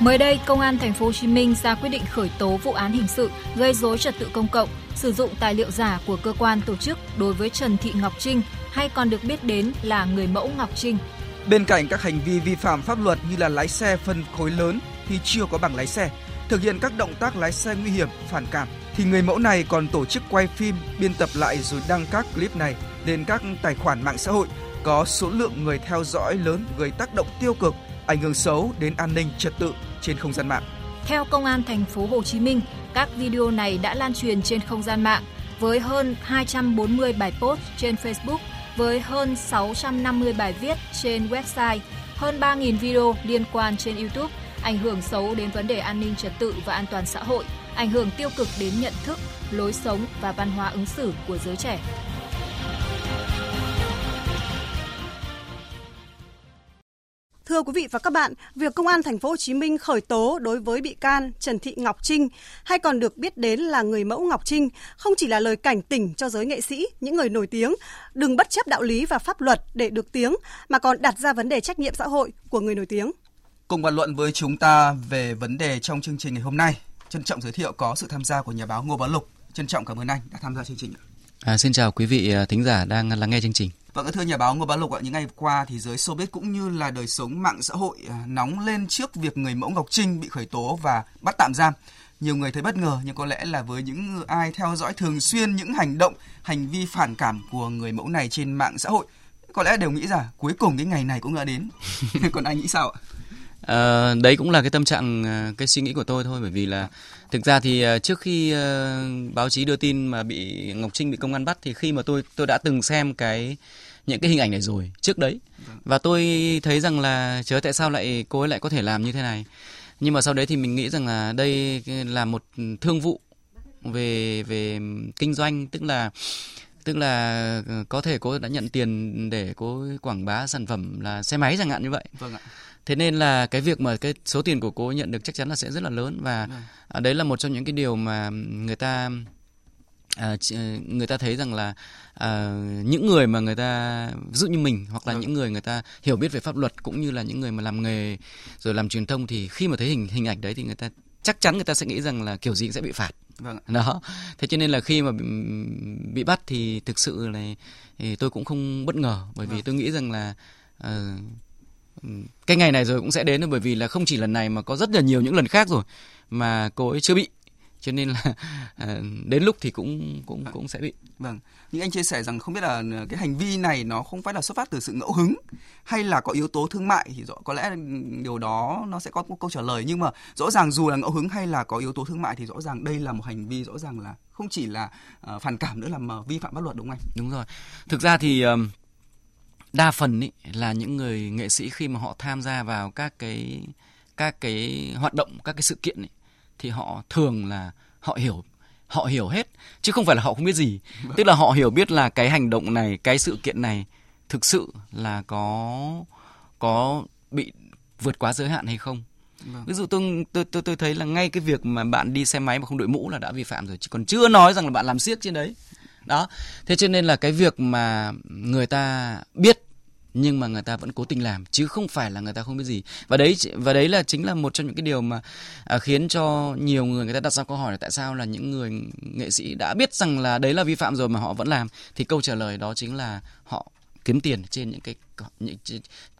Mới đây, Công an thành phố Hồ Chí Minh ra quyết định khởi tố vụ án hình sự gây dối trật tự công cộng, sử dụng tài liệu giả của cơ quan tổ chức đối với Trần Thị Ngọc Trinh, hay còn được biết đến là người mẫu Ngọc Trinh. Bên cạnh các hành vi vi phạm pháp luật như là lái xe phân khối lớn thì chưa có bằng lái xe, thực hiện các động tác lái xe nguy hiểm, phản cảm thì người mẫu này còn tổ chức quay phim, biên tập lại rồi đăng các clip này lên các tài khoản mạng xã hội có số lượng người theo dõi lớn gây tác động tiêu cực, ảnh hưởng xấu đến an ninh trật tự trên không gian mạng. Theo Công an thành phố Hồ Chí Minh, các video này đã lan truyền trên không gian mạng với hơn 240 bài post trên Facebook, với hơn 650 bài viết trên website, hơn 3.000 video liên quan trên YouTube, ảnh hưởng xấu đến vấn đề an ninh trật tự và an toàn xã hội, ảnh hưởng tiêu cực đến nhận thức, lối sống và văn hóa ứng xử của giới trẻ. Thưa quý vị và các bạn, việc công an thành phố Hồ Chí Minh khởi tố đối với bị can Trần Thị Ngọc Trinh hay còn được biết đến là người mẫu Ngọc Trinh không chỉ là lời cảnh tỉnh cho giới nghệ sĩ, những người nổi tiếng đừng bất chấp đạo lý và pháp luật để được tiếng mà còn đặt ra vấn đề trách nhiệm xã hội của người nổi tiếng. Cùng bàn luận với chúng ta về vấn đề trong chương trình ngày hôm nay, trân trọng giới thiệu có sự tham gia của nhà báo Ngô Bá Lục. Trân trọng cảm ơn anh đã tham gia chương trình. À, xin chào quý vị à, thính giả đang lắng nghe chương trình. Vâng, thưa nhà báo Ngô Bá Lục ạ, những ngày qua thì giới showbiz cũng như là đời sống mạng xã hội à, nóng lên trước việc người mẫu Ngọc Trinh bị khởi tố và bắt tạm giam. Nhiều người thấy bất ngờ nhưng có lẽ là với những ai theo dõi thường xuyên những hành động, hành vi phản cảm của người mẫu này trên mạng xã hội, có lẽ đều nghĩ rằng cuối cùng cái ngày này cũng đã đến. Còn anh nghĩ sao ạ? À, đấy cũng là cái tâm trạng à, cái suy nghĩ của tôi thôi bởi vì là thực ra thì à, trước khi uh, báo chí đưa tin mà bị Ngọc Trinh bị công an bắt thì khi mà tôi tôi đã từng xem cái những cái hình ảnh này rồi trước đấy. Và tôi thấy rằng là chớ tại sao lại cô ấy lại có thể làm như thế này. Nhưng mà sau đấy thì mình nghĩ rằng là đây là một thương vụ về về kinh doanh tức là tức là có thể cô đã nhận tiền để cô quảng bá sản phẩm là xe máy chẳng hạn như vậy. Vâng ạ. Thế nên là cái việc mà cái số tiền của cô nhận được chắc chắn là sẽ rất là lớn. Và vâng. đấy là một trong những cái điều mà người ta à, người ta thấy rằng là à, những người mà người ta ví dụ như mình hoặc là ừ. những người người ta hiểu biết về pháp luật cũng như là những người mà làm nghề rồi làm truyền thông thì khi mà thấy hình hình ảnh đấy thì người ta chắc chắn người ta sẽ nghĩ rằng là kiểu gì sẽ bị phạt vâng. đó thế cho nên là khi mà bị, bị bắt thì thực sự là thì tôi cũng không bất ngờ bởi vì vâng. tôi nghĩ rằng là uh, cái ngày này rồi cũng sẽ đến bởi vì là không chỉ lần này mà có rất là nhiều những lần khác rồi mà cô ấy chưa bị cho nên là à, đến lúc thì cũng cũng vâng. cũng sẽ bị. Vâng. Nhưng anh chia sẻ rằng không biết là cái hành vi này nó không phải là xuất phát từ sự ngẫu hứng hay là có yếu tố thương mại thì rõ có lẽ điều đó nó sẽ có một câu trả lời. Nhưng mà rõ ràng dù là ngẫu hứng hay là có yếu tố thương mại thì rõ ràng đây là một hành vi rõ ràng là không chỉ là uh, phản cảm nữa là mà vi phạm pháp luật đúng không anh? Đúng rồi. Thực ra thì um, đa phần ý, là những người nghệ sĩ khi mà họ tham gia vào các cái các cái hoạt động các cái sự kiện ý, thì họ thường là họ hiểu họ hiểu hết chứ không phải là họ không biết gì. Tức là họ hiểu biết là cái hành động này cái sự kiện này thực sự là có có bị vượt quá giới hạn hay không. Vâng. ví dụ tôi, tôi tôi tôi thấy là ngay cái việc mà bạn đi xe máy mà không đội mũ là đã vi phạm rồi chỉ còn chưa nói rằng là bạn làm siếc trên đấy. Đó. Thế cho nên là cái việc mà người ta biết nhưng mà người ta vẫn cố tình làm chứ không phải là người ta không biết gì và đấy và đấy là chính là một trong những cái điều mà à, khiến cho nhiều người người ta đặt ra câu hỏi là tại sao là những người nghệ sĩ đã biết rằng là đấy là vi phạm rồi mà họ vẫn làm thì câu trả lời đó chính là họ kiếm tiền trên những cái những,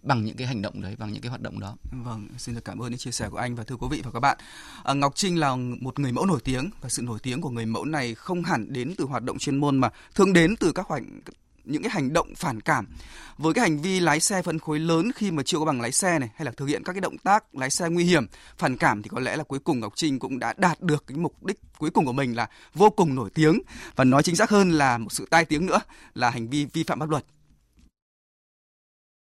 bằng những cái hành động đấy bằng những cái hoạt động đó. Vâng, xin được cảm ơn những chia sẻ của anh và thưa quý vị và các bạn. À, Ngọc Trinh là một người mẫu nổi tiếng và sự nổi tiếng của người mẫu này không hẳn đến từ hoạt động chuyên môn mà thường đến từ các hoạt những cái hành động phản cảm. Với cái hành vi lái xe phân khối lớn khi mà chưa có bằng lái xe này, hay là thực hiện các cái động tác lái xe nguy hiểm, phản cảm thì có lẽ là cuối cùng Ngọc Trinh cũng đã đạt được cái mục đích cuối cùng của mình là vô cùng nổi tiếng. Và nói chính xác hơn là một sự tai tiếng nữa, là hành vi vi phạm pháp luật.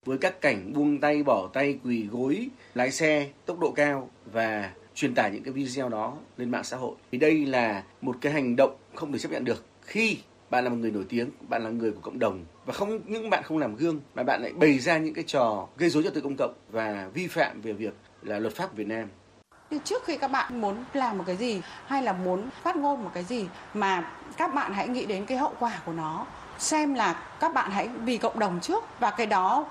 Với các cảnh buông tay, bỏ tay, quỳ gối, lái xe tốc độ cao và truyền tải những cái video đó lên mạng xã hội, thì đây là một cái hành động không được chấp nhận được khi bạn là một người nổi tiếng bạn là người của cộng đồng. Và không những bạn không làm gương mà bạn lại bày ra những cái trò gây rối trật tự công cộng và vi phạm về việc là luật pháp Việt Nam. Nhưng trước khi các bạn muốn làm một cái gì hay là muốn phát ngôn một cái gì mà các bạn hãy nghĩ đến cái hậu quả của nó. Xem là các bạn hãy vì cộng đồng trước và cái đó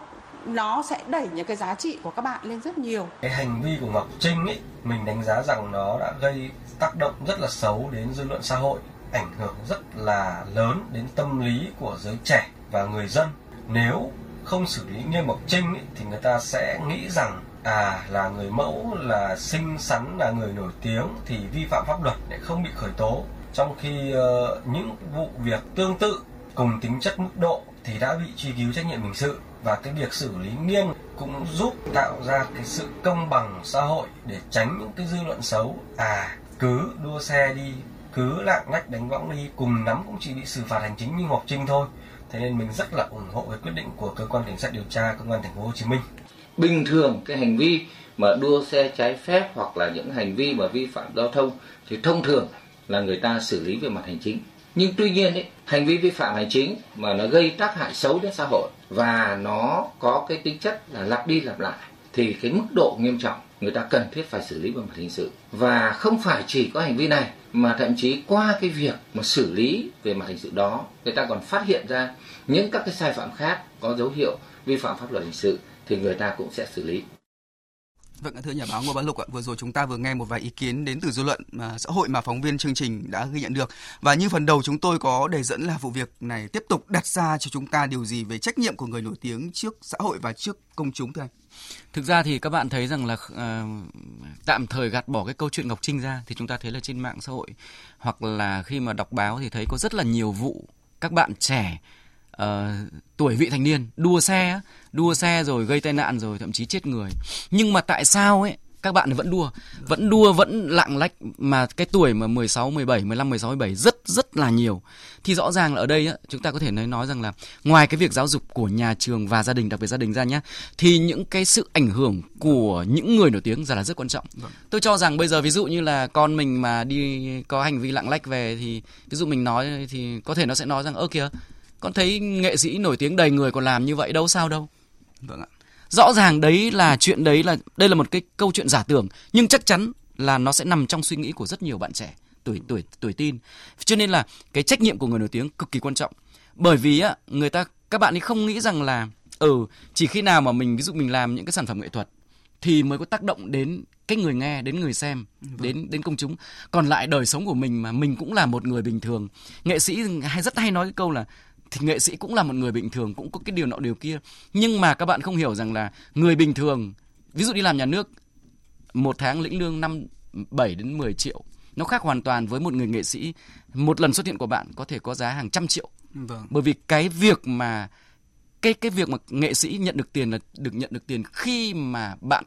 nó sẽ đẩy những cái giá trị của các bạn lên rất nhiều. Cái hành vi của Ngọc Trinh ấy, mình đánh giá rằng nó đã gây tác động rất là xấu đến dư luận xã hội, ảnh hưởng rất là lớn đến tâm lý của giới trẻ và người dân. Nếu không xử lý nghiêm Ngọc Trinh ấy, thì người ta sẽ nghĩ rằng à là người mẫu là xinh xắn là người nổi tiếng thì vi phạm pháp luật để không bị khởi tố. Trong khi uh, những vụ việc tương tự cùng tính chất mức độ thì đã bị truy cứu trách nhiệm hình sự. Và cái việc xử lý nghiêm cũng giúp tạo ra cái sự công bằng xã hội để tránh những cái dư luận xấu. À cứ đua xe đi cứ lạng lách đánh võng đi cùng nắm cũng chỉ bị xử phạt hành chính như Ngọc Trinh thôi. Thế nên mình rất là ủng hộ cái quyết định của cơ quan cảnh sát điều tra công an thành phố Hồ Chí Minh. Bình thường cái hành vi mà đua xe trái phép hoặc là những hành vi mà vi phạm giao thông thì thông thường là người ta xử lý về mặt hành chính. Nhưng tuy nhiên ấy, hành vi vi phạm hành chính mà nó gây tác hại xấu đến xã hội và nó có cái tính chất là lặp đi lặp lại thì cái mức độ nghiêm trọng người ta cần thiết phải xử lý về mặt hình sự và không phải chỉ có hành vi này mà thậm chí qua cái việc mà xử lý về mặt hình sự đó người ta còn phát hiện ra những các cái sai phạm khác có dấu hiệu vi phạm pháp luật hình sự thì người ta cũng sẽ xử lý Vâng, thưa nhà báo Ngô Bá Lục ạ, vừa rồi chúng ta vừa nghe một vài ý kiến đến từ dư luận mà xã hội mà phóng viên chương trình đã ghi nhận được. Và như phần đầu chúng tôi có đề dẫn là vụ việc này tiếp tục đặt ra cho chúng ta điều gì về trách nhiệm của người nổi tiếng trước xã hội và trước công chúng thưa anh? Thực ra thì các bạn thấy rằng là uh, tạm thời gạt bỏ cái câu chuyện Ngọc Trinh ra thì chúng ta thấy là trên mạng xã hội hoặc là khi mà đọc báo thì thấy có rất là nhiều vụ các bạn trẻ uh, tuổi vị thành niên đua xe đua xe rồi gây tai nạn rồi thậm chí chết người. Nhưng mà tại sao ấy các bạn vẫn đua vẫn đua vẫn lạng lách mà cái tuổi mà 16 17 15 16 17 rất rất là nhiều. Thì rõ ràng là ở đây á, chúng ta có thể nói nói rằng là ngoài cái việc giáo dục của nhà trường và gia đình đặc biệt gia đình ra nhé thì những cái sự ảnh hưởng của những người nổi tiếng ra là rất quan trọng. Vâng. tôi cho rằng bây giờ ví dụ như là con mình mà đi có hành vi lạng lách về thì ví dụ mình nói thì có thể nó sẽ nói rằng ơ kìa con thấy nghệ sĩ nổi tiếng đầy người còn làm như vậy đâu sao đâu? Vâng ạ rõ ràng đấy là chuyện đấy là đây là một cái câu chuyện giả tưởng nhưng chắc chắn là nó sẽ nằm trong suy nghĩ của rất nhiều bạn trẻ tuổi tuổi tuổi tin cho nên là cái trách nhiệm của người nổi tiếng cực kỳ quan trọng. Bởi vì á người ta các bạn ấy không nghĩ rằng là ừ chỉ khi nào mà mình ví dụ mình làm những cái sản phẩm nghệ thuật thì mới có tác động đến cái người nghe đến người xem vâng. đến đến công chúng. Còn lại đời sống của mình mà mình cũng là một người bình thường. Nghệ sĩ hay rất hay nói cái câu là thì nghệ sĩ cũng là một người bình thường cũng có cái điều nọ điều kia. Nhưng mà các bạn không hiểu rằng là người bình thường ví dụ đi làm nhà nước một tháng lĩnh lương năm 7 đến 10 triệu nó khác hoàn toàn với một người nghệ sĩ. Một lần xuất hiện của bạn có thể có giá hàng trăm triệu. Vâng. bởi vì cái việc mà cái cái việc mà nghệ sĩ nhận được tiền là được nhận được tiền khi mà bạn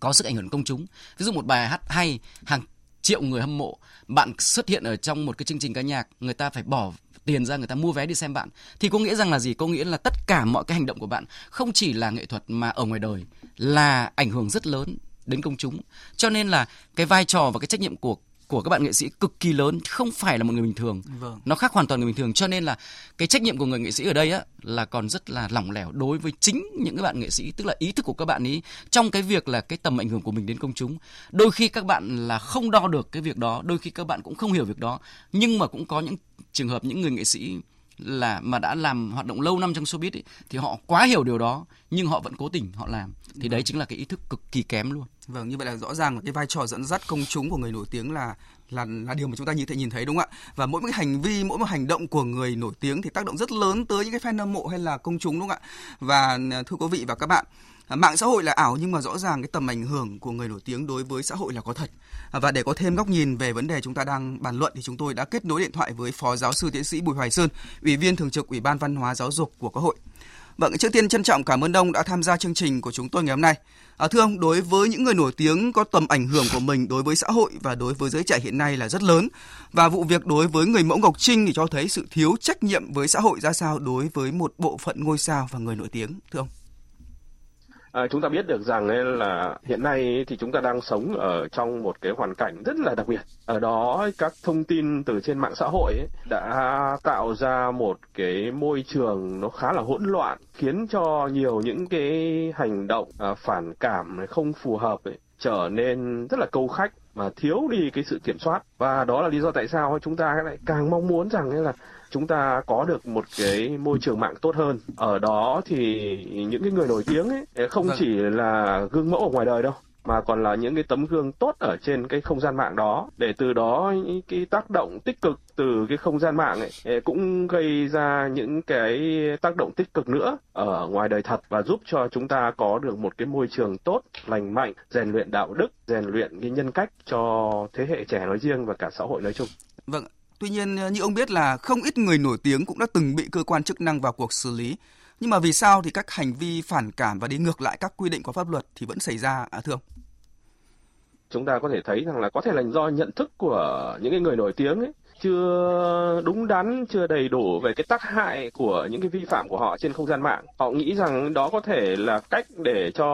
có sức ảnh hưởng công chúng. Ví dụ một bài hát hay hàng triệu người hâm mộ bạn xuất hiện ở trong một cái chương trình ca nhạc người ta phải bỏ tiền ra người ta mua vé đi xem bạn, thì có nghĩa rằng là gì? Có nghĩa là tất cả mọi cái hành động của bạn không chỉ là nghệ thuật mà ở ngoài đời là ảnh hưởng rất lớn đến công chúng. Cho nên là cái vai trò và cái trách nhiệm của của các bạn nghệ sĩ cực kỳ lớn không phải là một người bình thường. Vâng. nó khác hoàn toàn người bình thường cho nên là cái trách nhiệm của người nghệ sĩ ở đây á là còn rất là lỏng lẻo đối với chính những các bạn nghệ sĩ tức là ý thức của các bạn ấy trong cái việc là cái tầm ảnh hưởng của mình đến công chúng. Đôi khi các bạn là không đo được cái việc đó đôi khi các bạn cũng không hiểu việc đó. Nhưng mà cũng có những trường hợp những người nghệ sĩ là mà đã làm hoạt động lâu năm trong showbiz ấy, thì họ quá hiểu điều đó nhưng họ vẫn cố tình họ làm. Thì đấy chính là cái ý thức cực kỳ kém luôn vâng như vậy là rõ ràng cái vai trò dẫn dắt công chúng của người nổi tiếng là là là điều mà chúng ta nhìn thấy nhìn thấy đúng không ạ và mỗi một cái hành vi mỗi một hành động của người nổi tiếng thì tác động rất lớn tới những cái fan hâm mộ hay là công chúng đúng không ạ và à, thưa quý vị và các bạn à, mạng xã hội là ảo nhưng mà rõ ràng cái tầm ảnh hưởng của người nổi tiếng đối với xã hội là có thật. À, và để có thêm góc nhìn về vấn đề chúng ta đang bàn luận thì chúng tôi đã kết nối điện thoại với Phó Giáo sư Tiến sĩ Bùi Hoài Sơn, Ủy viên Thường trực Ủy ban Văn hóa Giáo dục của Quốc hội. Vâng, trước tiên trân trọng cảm ơn ông đã tham gia chương trình của chúng tôi ngày hôm nay. À, thưa ông, đối với những người nổi tiếng có tầm ảnh hưởng của mình đối với xã hội và đối với giới trẻ hiện nay là rất lớn. Và vụ việc đối với người mẫu Ngọc Trinh thì cho thấy sự thiếu trách nhiệm với xã hội ra sao đối với một bộ phận ngôi sao và người nổi tiếng, thưa ông. À, chúng ta biết được rằng ấy là hiện nay thì chúng ta đang sống ở trong một cái hoàn cảnh rất là đặc biệt. Ở đó các thông tin từ trên mạng xã hội ấy đã tạo ra một cái môi trường nó khá là hỗn loạn, khiến cho nhiều những cái hành động à, phản cảm không phù hợp ấy, trở nên rất là câu khách mà thiếu đi cái sự kiểm soát và đó là lý do tại sao chúng ta lại càng mong muốn rằng là chúng ta có được một cái môi trường mạng tốt hơn. Ở đó thì những cái người nổi tiếng ấy không vâng. chỉ là gương mẫu ở ngoài đời đâu mà còn là những cái tấm gương tốt ở trên cái không gian mạng đó để từ đó cái tác động tích cực từ cái không gian mạng ấy cũng gây ra những cái tác động tích cực nữa ở ngoài đời thật và giúp cho chúng ta có được một cái môi trường tốt, lành mạnh, rèn luyện đạo đức, rèn luyện cái nhân cách cho thế hệ trẻ nói riêng và cả xã hội nói chung. Vâng, tuy nhiên như ông biết là không ít người nổi tiếng cũng đã từng bị cơ quan chức năng vào cuộc xử lý. Nhưng mà vì sao thì các hành vi phản cảm và đi ngược lại các quy định của pháp luật thì vẫn xảy ra à thưa ông? chúng ta có thể thấy rằng là có thể là do nhận thức của những cái người nổi tiếng ấy chưa đúng đắn, chưa đầy đủ về cái tác hại của những cái vi phạm của họ trên không gian mạng. Họ nghĩ rằng đó có thể là cách để cho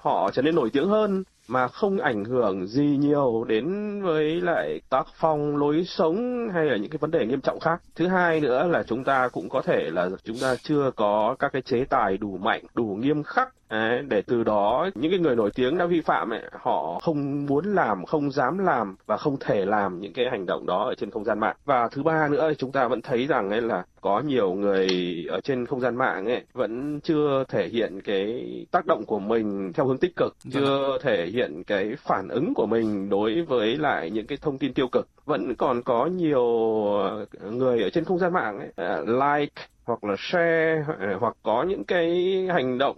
họ trở nên nổi tiếng hơn mà không ảnh hưởng gì nhiều đến với lại tác phong lối sống hay là những cái vấn đề nghiêm trọng khác. Thứ hai nữa là chúng ta cũng có thể là chúng ta chưa có các cái chế tài đủ mạnh, đủ nghiêm khắc Đấy, để từ đó những cái người nổi tiếng đã vi phạm ấy, họ không muốn làm, không dám làm và không thể làm những cái hành động đó ở trên không gian mạng. Và thứ ba nữa chúng ta vẫn thấy rằng ấy là có nhiều người ở trên không gian mạng ấy vẫn chưa thể hiện cái tác động của mình theo hướng tích cực, vâng chưa thể hiện cái phản ứng của mình đối với lại những cái thông tin tiêu cực. Vẫn còn có nhiều người ở trên không gian mạng ấy, à, like hoặc là share ờ, hoặc có những cái hành động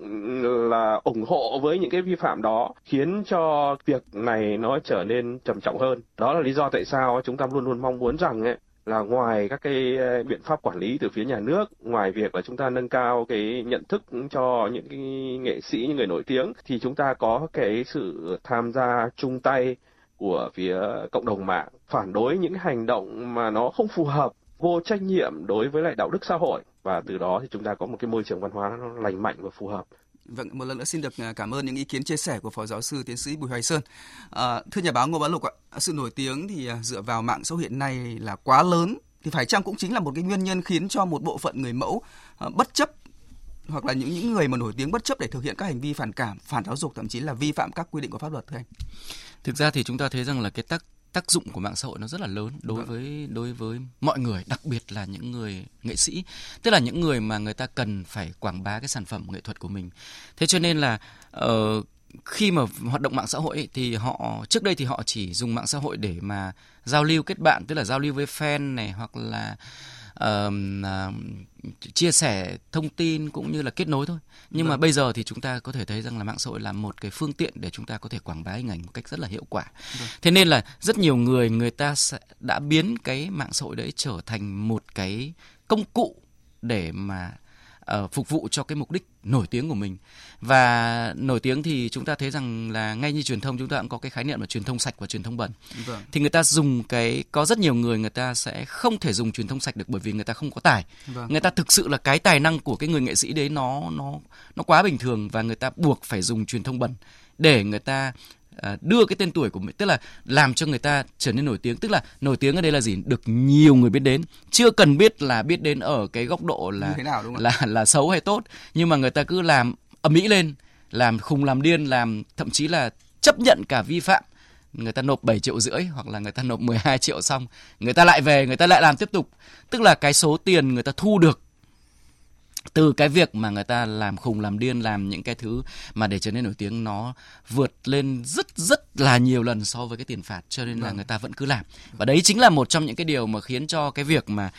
là ủng hộ với những cái vi phạm đó khiến cho việc này nó trở nên trầm trọng hơn. Đó là lý do tại sao chúng ta luôn luôn mong muốn rằng ấy, là ngoài các cái ờ, biện pháp quản lý từ phía nhà nước, ngoài việc là chúng ta nâng cao cái nhận thức cho những cái nghệ sĩ, những người nổi tiếng, thì chúng ta có cái sự tham gia chung tay của phía cộng đồng mạng phản đối những hành động mà nó không phù hợp vô trách nhiệm đối với lại đạo đức xã hội và từ đó thì chúng ta có một cái môi trường văn hóa nó lành mạnh và phù hợp. Vâng, một lần nữa xin được à, cảm ơn những ý kiến chia sẻ của Phó Giáo sư Tiến sĩ Bùi Hoài Sơn. À, thưa nhà báo Ngô Bá Lục ạ, sự nổi tiếng thì à, dựa vào mạng xã hội hiện nay là quá lớn thì phải chăng cũng chính là một cái nguyên nhân khiến cho một bộ phận người mẫu à, bất chấp hoặc là những những người mà nổi tiếng bất chấp để thực hiện các hành vi phản cảm, phản giáo dục thậm chí là vi phạm các quy định của pháp luật thưa anh? Thực ra thì chúng ta thấy rằng là cái tác tác dụng của mạng xã hội nó rất là lớn đối vâng. với đối với mọi người đặc biệt là những người nghệ sĩ tức là những người mà người ta cần phải quảng bá cái sản phẩm nghệ thuật của mình thế cho nên là uh, khi mà hoạt động mạng xã hội ấy, thì họ trước đây thì họ chỉ dùng mạng xã hội để mà giao lưu kết bạn tức là giao lưu với fan này hoặc là uh, uh, chia sẻ thông tin cũng như là kết nối thôi nhưng vâng. mà bây giờ thì chúng ta có thể thấy rằng là mạng xã hội là một cái phương tiện để chúng ta có thể quảng bá hình ảnh một cách rất là hiệu quả vâng. thế nên là rất nhiều người người ta sẽ đã biến cái mạng xã hội đấy trở thành một cái công cụ để mà uh, phục vụ cho cái mục đích nổi tiếng của mình và nổi tiếng thì chúng ta thấy rằng là ngay như truyền thông chúng ta cũng có cái khái niệm là truyền thông sạch và truyền thông bẩn vâng. thì người ta dùng cái có rất nhiều người người ta sẽ không thể dùng truyền thông sạch được bởi vì người ta không có tài vâng. người ta thực sự là cái tài năng của cái người nghệ sĩ đấy nó nó nó quá bình thường và người ta buộc phải dùng truyền thông bẩn để người ta đưa cái tên tuổi của mình tức là làm cho người ta trở nên nổi tiếng. Tức là nổi tiếng ở đây là gì? Được nhiều người biết đến. Chưa cần biết là biết đến ở cái góc độ là nào, là là xấu hay tốt. Nhưng mà người ta cứ làm ầm ĩ lên làm khùng làm điên làm thậm chí là chấp nhận cả vi phạm. Người ta nộp 7 triệu rưỡi hoặc là người ta nộp 12 triệu xong người ta lại về người ta lại làm tiếp tục. Tức là cái số tiền người ta thu được từ cái việc mà người ta làm khùng làm điên làm những cái thứ mà để trở nên nổi tiếng nó vượt lên rất rất là nhiều lần so với cái tiền phạt cho nên là vâng. người ta vẫn cứ làm và đấy chính là một trong những cái điều mà khiến cho cái việc mà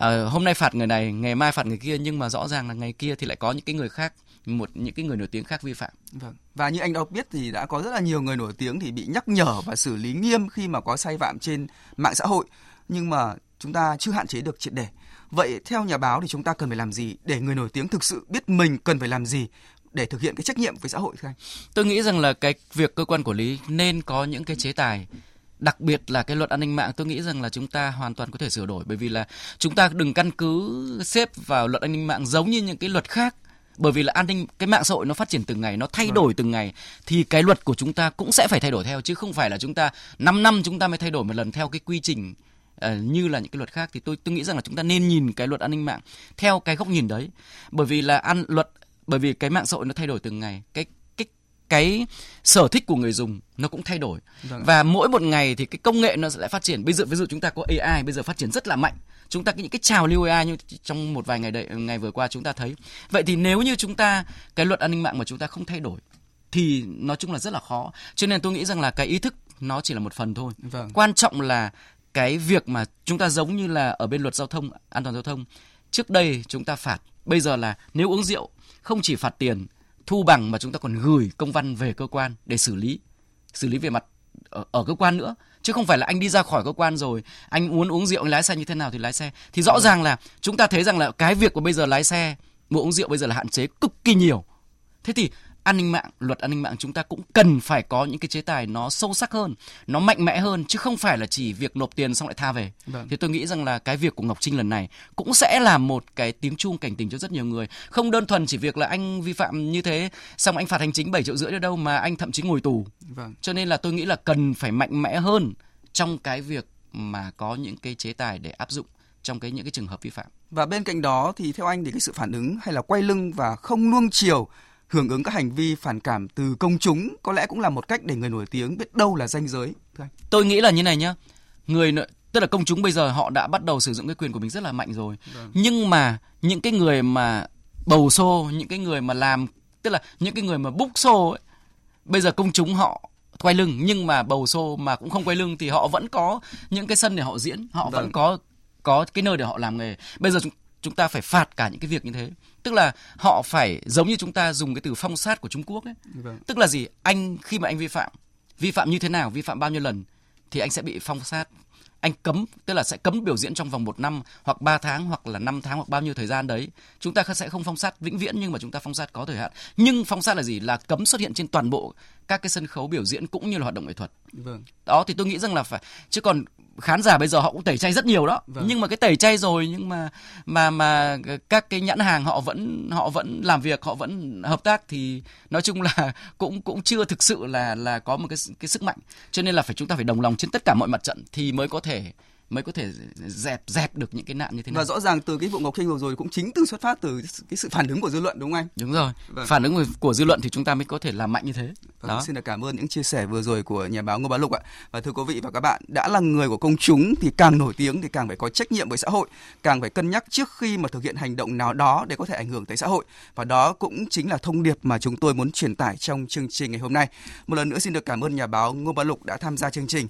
uh, hôm nay phạt người này ngày mai phạt người kia nhưng mà rõ ràng là ngày kia thì lại có những cái người khác một những cái người nổi tiếng khác vi phạm. Vâng. Và như anh đã biết thì đã có rất là nhiều người nổi tiếng thì bị nhắc nhở và xử lý nghiêm khi mà có sai phạm trên mạng xã hội nhưng mà chúng ta chưa hạn chế được triệt để. Vậy theo nhà báo thì chúng ta cần phải làm gì để người nổi tiếng thực sự biết mình cần phải làm gì để thực hiện cái trách nhiệm với xã hội thưa anh? Tôi nghĩ rằng là cái việc cơ quan quản lý nên có những cái chế tài đặc biệt là cái luật an ninh mạng tôi nghĩ rằng là chúng ta hoàn toàn có thể sửa đổi bởi vì là chúng ta đừng căn cứ xếp vào luật an ninh mạng giống như những cái luật khác bởi vì là an ninh cái mạng xã hội nó phát triển từng ngày nó thay vâng. đổi từng ngày thì cái luật của chúng ta cũng sẽ phải thay đổi theo chứ không phải là chúng ta 5 năm chúng ta mới thay đổi một lần theo cái quy trình uh, như là những cái luật khác thì tôi tôi nghĩ rằng là chúng ta nên nhìn cái luật an ninh mạng theo cái góc nhìn đấy. Bởi vì là ăn luật bởi vì cái mạng xã hội nó thay đổi từng ngày cái cái cái sở thích của người dùng nó cũng thay đổi. Vâng và mỗi một ngày thì cái công nghệ nó sẽ lại phát triển. Bây giờ ví dụ chúng ta có AI bây giờ phát triển rất là mạnh. Chúng ta những cái trào lưu AI như trong một vài ngày đợi, ngày vừa qua chúng ta thấy. Vậy thì nếu như chúng ta cái luật an ninh mạng mà chúng ta không thay đổi thì nói chung là rất là khó. Cho nên tôi nghĩ rằng là cái ý thức nó chỉ là một phần thôi. Vâng. quan trọng là cái việc mà chúng ta giống như là ở bên luật giao thông an toàn giao thông trước đây chúng ta phạt bây giờ là nếu uống rượu không chỉ phạt tiền thu bằng mà chúng ta còn gửi công văn về cơ quan để xử lý xử lý về mặt ở, ở cơ quan nữa. Chứ không phải là anh đi ra khỏi cơ quan rồi anh muốn uống rượu anh lái xe như thế nào thì lái xe. Thì rõ ràng là chúng ta thấy rằng là cái việc của bây giờ lái xe mua uống rượu bây giờ là hạn chế cực kỳ nhiều. Thế thì an ninh mạng luật an ninh mạng chúng ta cũng cần phải có những cái chế tài nó sâu sắc hơn nó mạnh mẽ hơn chứ không phải là chỉ việc nộp tiền xong lại tha về Vâng. thì tôi nghĩ rằng là cái việc của Ngọc Trinh lần này cũng sẽ là một cái tiếng chuông cảnh tỉnh cho rất nhiều người không đơn thuần chỉ việc là anh vi phạm như thế xong anh phạt hành chính 7 triệu rưỡi đâu mà anh thậm chí ngồi tù Vâng. cho nên là tôi nghĩ là cần phải mạnh mẽ hơn trong cái việc mà có những cái chế tài để áp dụng trong cái những cái trường hợp vi phạm Và bên cạnh đó thì theo anh thì cái sự phản ứng hay là quay lưng và không nuông chiều hưởng ứng các hành vi phản cảm từ công chúng có lẽ cũng là một cách để người nổi tiếng biết đâu là ranh giới. Tôi nghĩ là như này nhá người tức là công chúng bây giờ họ đã bắt đầu sử dụng cái quyền của mình rất là mạnh rồi nhưng mà những cái người mà bầu xô những cái người mà làm tức là những cái người mà búc xô ấy bây giờ công chúng họ quay lưng nhưng mà bầu xô mà cũng không quay lưng thì họ vẫn có những cái sân để họ diễn họ vẫn Vâng. có có cái nơi để họ làm nghề bây giờ chúng ta phải phạt cả những cái việc như thế. Tức là họ phải giống như chúng ta dùng cái từ phong sát của Trung Quốc ấy. Vâng. tức là gì? Anh khi mà anh vi phạm vi phạm như thế nào vi phạm bao nhiêu lần thì anh sẽ bị phong sát. Anh cấm tức là sẽ cấm biểu diễn trong vòng một năm hoặc 3 tháng hoặc là 5 tháng hoặc bao nhiêu thời gian đấy. Chúng ta sẽ không phong sát vĩnh viễn nhưng mà chúng ta phong sát có thời hạn. Nhưng phong sát là gì? Là cấm xuất hiện trên toàn bộ các cái sân khấu biểu diễn cũng như là hoạt động nghệ thuật Vâng. đó thì tôi nghĩ rằng là phải chứ còn khán giả bây giờ họ cũng tẩy chay rất nhiều đó Vâng. nhưng mà cái tẩy chay rồi nhưng mà mà mà các cái nhãn hàng họ vẫn họ vẫn làm việc họ vẫn hợp tác thì nói chung là cũng cũng chưa thực sự là là có một cái cái sức mạnh cho nên là phải chúng ta phải đồng lòng trên tất cả mọi mặt trận thì mới có thể mới có thể dẹp dẹp được những cái nạn như thế này Và rõ ràng từ cái vụ Ngọc Trinh vừa rồi cũng chính từ xuất phát từ cái sự phản ứng của dư luận đúng không anh? đúng rồi Vâng. phản ứng của dư luận thì chúng ta mới có thể làm mạnh như thế Vâng, đó Xin được cảm ơn những chia sẻ vừa rồi của nhà báo Ngô Bá Lục ạ. Và thưa quý vị và các bạn, đã là người của công chúng thì càng nổi tiếng thì càng phải có trách nhiệm với xã hội, càng phải cân nhắc trước khi mà thực hiện hành động nào đó để có thể ảnh hưởng tới xã hội. Và đó cũng chính là thông điệp mà chúng tôi muốn truyền tải trong chương trình ngày hôm nay. Một lần nữa xin được cảm ơn nhà báo Ngô Bá Lục đã tham gia chương trình.